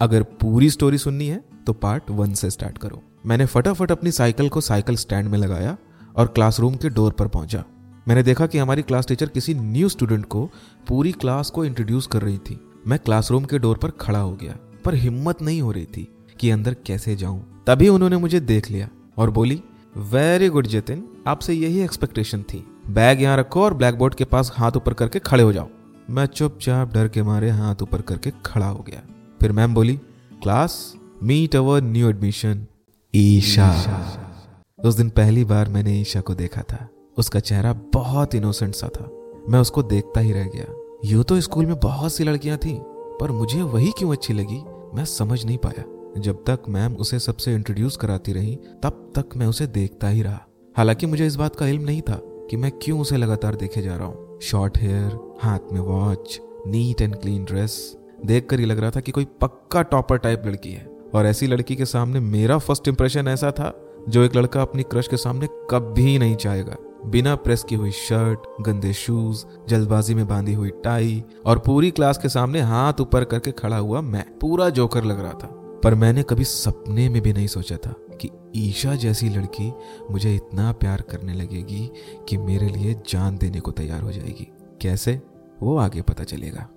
अगर पूरी स्टोरी सुननी है तो पार्ट वन से स्टार्ट करो। मैंने फटाफट अपनी साइकिल को साइकिल स्टैंड में लगाया और क्लासरूम के डोर पर पहुँचा। मैंने देखा कि हमारी क्लास टीचर किसी न्यू स्टूडेंट को पूरी क्लास को इंट्रोड्यूस कर रही थी। मैं क्लासरूम के डोर पर खड़ा हो गया, पर हिम्मत नहीं हो रही थी कि अंदर कैसे जाऊँ। तभी उन्होंने मुझे देख लिया और बोली वेरी गुड जतिन, आपसे यही एक्सपेक्टेशन थी। बैग यहाँ रखो और ब्लैक बोर्ड के पास हाथ ऊपर करके खड़े हो जाओ। मैं चुपचाप डर के मारे हाथ ऊपर करके खड़ा हो गया। फिर मैम बोली, class meet our new admission Isha. उस दिन पहली बार मैंने ईशा को देखा था। उसका चेहरा बहुत इनोसेंट सा था। मैं उसको देखता ही रह गया। यूँ तो स्कूल में बहुत सी लड़कियाँ थी, पर मुझे वही क्यों अच्छी लगी, मैं समझ नहीं पाया। जब तक मैम उसे सबसे इंट्रोड्यूस कराती रही, तब तक मैं उसे देखता ही रहा। हालाँकि मुझे इस बात का इल्म नहीं था कि मैं क्यों उसे लगातार देखे जा रहा हूँ। शॉर्ट हेयर हाथ में watch neat and clean dress देख कर ही लग रहा था कि कोई पक्का टॉपर टाइप लड़की है। और ऐसी लड़की के सामने मेरा फ़र्स्ट इंप्रेशन ऐसा था, जो एक लड़का अपनी क्रश के सामने कभी नहीं चाहेगा। बिना प्रेस की हुई शर्ट गंदे शूज़ जल्दबाजी में बांधी हुई टाई और पूरी क्लास के सामने हाथ ऊपर करके खड़ा हुआ मैं। पूरा जोकर लग रहा था। पर मैंने कभी सपने में भी नहीं सोचा था कि ईशा जैसी लड़की मुझे इतना प्यार करने लगेगी कि मेरे लिए जान देने को तैयार हो जाएगी। कैसे? वो आगे पता चलेगा।